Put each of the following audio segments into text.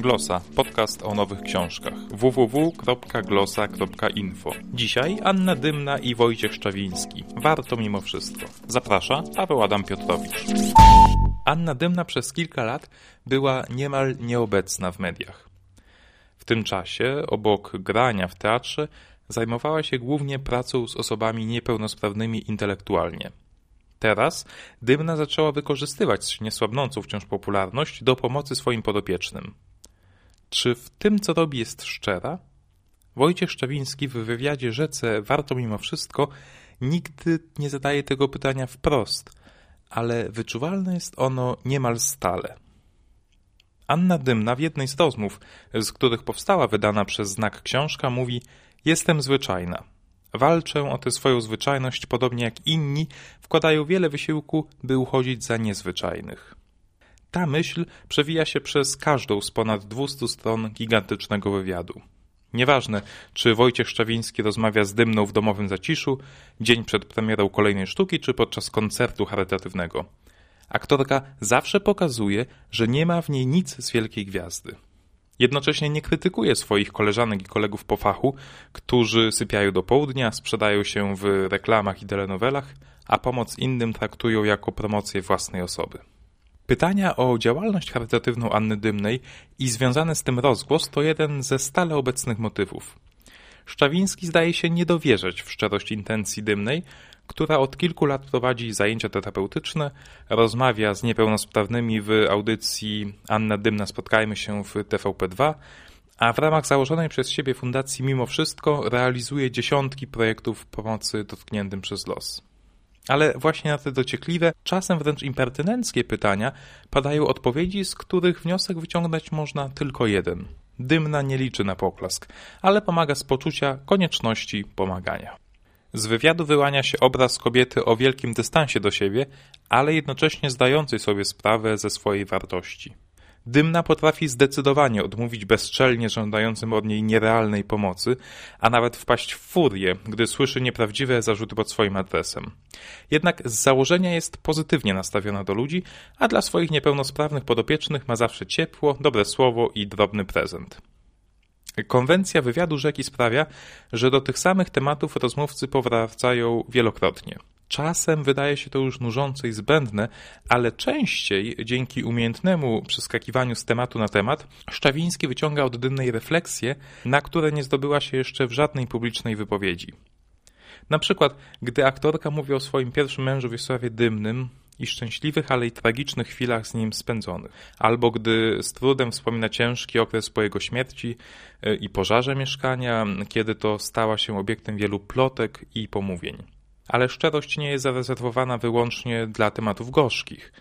Glosa, podcast o nowych książkach. www.glosa.info. Dzisiaj Anna Dymna i Wojciech Szczawiński. Warto mimo wszystko. Zaprasza Paweł Adam Piotrowicz. Anna Dymna przez kilka lat była niemal nieobecna w mediach. W tym czasie, obok grania w teatrze, zajmowała się głównie pracą z osobami niepełnosprawnymi intelektualnie. Teraz Dymna zaczęła wykorzystywać niesłabnącą wciąż popularność do pomocy swoim podopiecznym. Czy w tym, co robi, jest szczera? Wojciech Szczawiński w wywiadzie Rzece Warto mimo wszystko nigdy nie zadaje tego pytania wprost, ale wyczuwalne jest ono niemal stale. Anna Dymna w jednej z rozmów, z których powstała wydana przez znak książka, mówi: Jestem zwyczajna. Walczę o tę swoją zwyczajność, podobnie jak inni wkładają wiele wysiłku, by uchodzić za niezwyczajnych. Ta myśl przewija się przez każdą z ponad 200 stron gigantycznego wywiadu. Nieważne, czy Wojciech Szczawiński rozmawia z Dymną w domowym zaciszu, dzień przed premierą kolejnej sztuki, czy podczas koncertu charytatywnego. Aktorka zawsze pokazuje, że nie ma w niej nic z wielkiej gwiazdy. Jednocześnie nie krytykuje swoich koleżanek i kolegów po fachu, którzy sypiają do południa, sprzedają się w reklamach i telenowelach, a pomoc innym traktują jako promocję własnej osoby. Pytania o działalność charytatywną Anny Dymnej i związany z tym rozgłos to jeden ze stale obecnych motywów. Szczawiński zdaje się nie dowierzać w szczerość intencji Dymnej, która od kilku lat prowadzi zajęcia terapeutyczne, rozmawia z niepełnosprawnymi w audycji Anna Dymna Spotkajmy się w TVP2, a w ramach założonej przez siebie fundacji Mimo Wszystko realizuje dziesiątki projektów pomocy dotkniętym przez los. Ale właśnie na te dociekliwe, czasem wręcz impertynenckie pytania padają odpowiedzi, z których wniosek wyciągnąć można tylko jeden. Dymna nie liczy na poklask, ale pomaga z poczucia konieczności pomagania. Z wywiadu wyłania się obraz kobiety o wielkim dystansie do siebie, ale jednocześnie zdającej sobie sprawę ze swojej wartości. Dymna potrafi zdecydowanie odmówić bezczelnie żądającym od niej nierealnej pomocy, a nawet wpaść w furię, gdy słyszy nieprawdziwe zarzuty pod swoim adresem. Jednak z założenia jest pozytywnie nastawiona do ludzi, a dla swoich niepełnosprawnych podopiecznych ma zawsze ciepło, dobre słowo i drobny prezent. Konwencja wywiadu rzeki sprawia, że do tych samych tematów rozmówcy powracają wielokrotnie. Czasem wydaje się to już nużące i zbędne, ale częściej, dzięki umiejętnemu przeskakiwaniu z tematu na temat, Szczawiński wyciąga od dymnej refleksje, na które nie zdobyła się jeszcze w żadnej publicznej wypowiedzi. Na przykład, gdy aktorka mówi o swoim pierwszym mężu Wiesławie Dymnym, i szczęśliwych, ale i tragicznych chwilach z nim spędzonych. Albo gdy z trudem wspomina ciężki okres po jego śmierci e, i pożarze mieszkania, kiedy to stała się obiektem wielu plotek i pomówień. Ale szczerość nie jest zarezerwowana wyłącznie dla tematów gorzkich.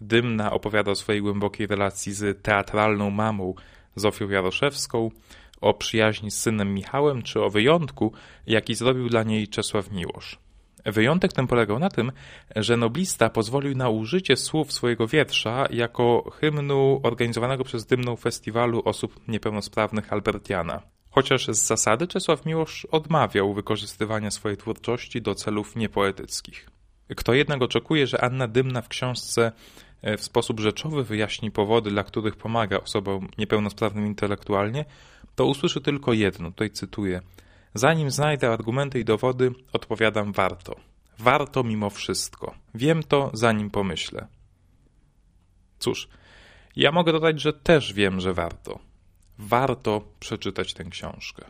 Dymna opowiada o swojej głębokiej relacji z teatralną mamą Zofią Jaroszewską, o przyjaźni z synem Michałem, czy o wyjątku, jaki zrobił dla niej Czesław Miłosz. Wyjątek ten polegał na tym, że noblista pozwolił na użycie słów swojego wiersza jako hymnu organizowanego przez dymną festiwalu osób niepełnosprawnych Albertiana. Chociaż z zasady Czesław Miłosz odmawiał wykorzystywania swojej twórczości do celów niepoetyckich. Kto jednak oczekuje, że Anna Dymna w książce e, w sposób rzeczowy wyjaśni powody, dla których pomaga osobom niepełnosprawnym intelektualnie, to usłyszy tylko jedno, tutaj cytuję – Zanim znajdę argumenty i dowody, odpowiadam warto. Warto mimo wszystko. Wiem to, zanim pomyślę. Cóż, ja mogę dodać, że też wiem, że warto. Warto przeczytać tę książkę.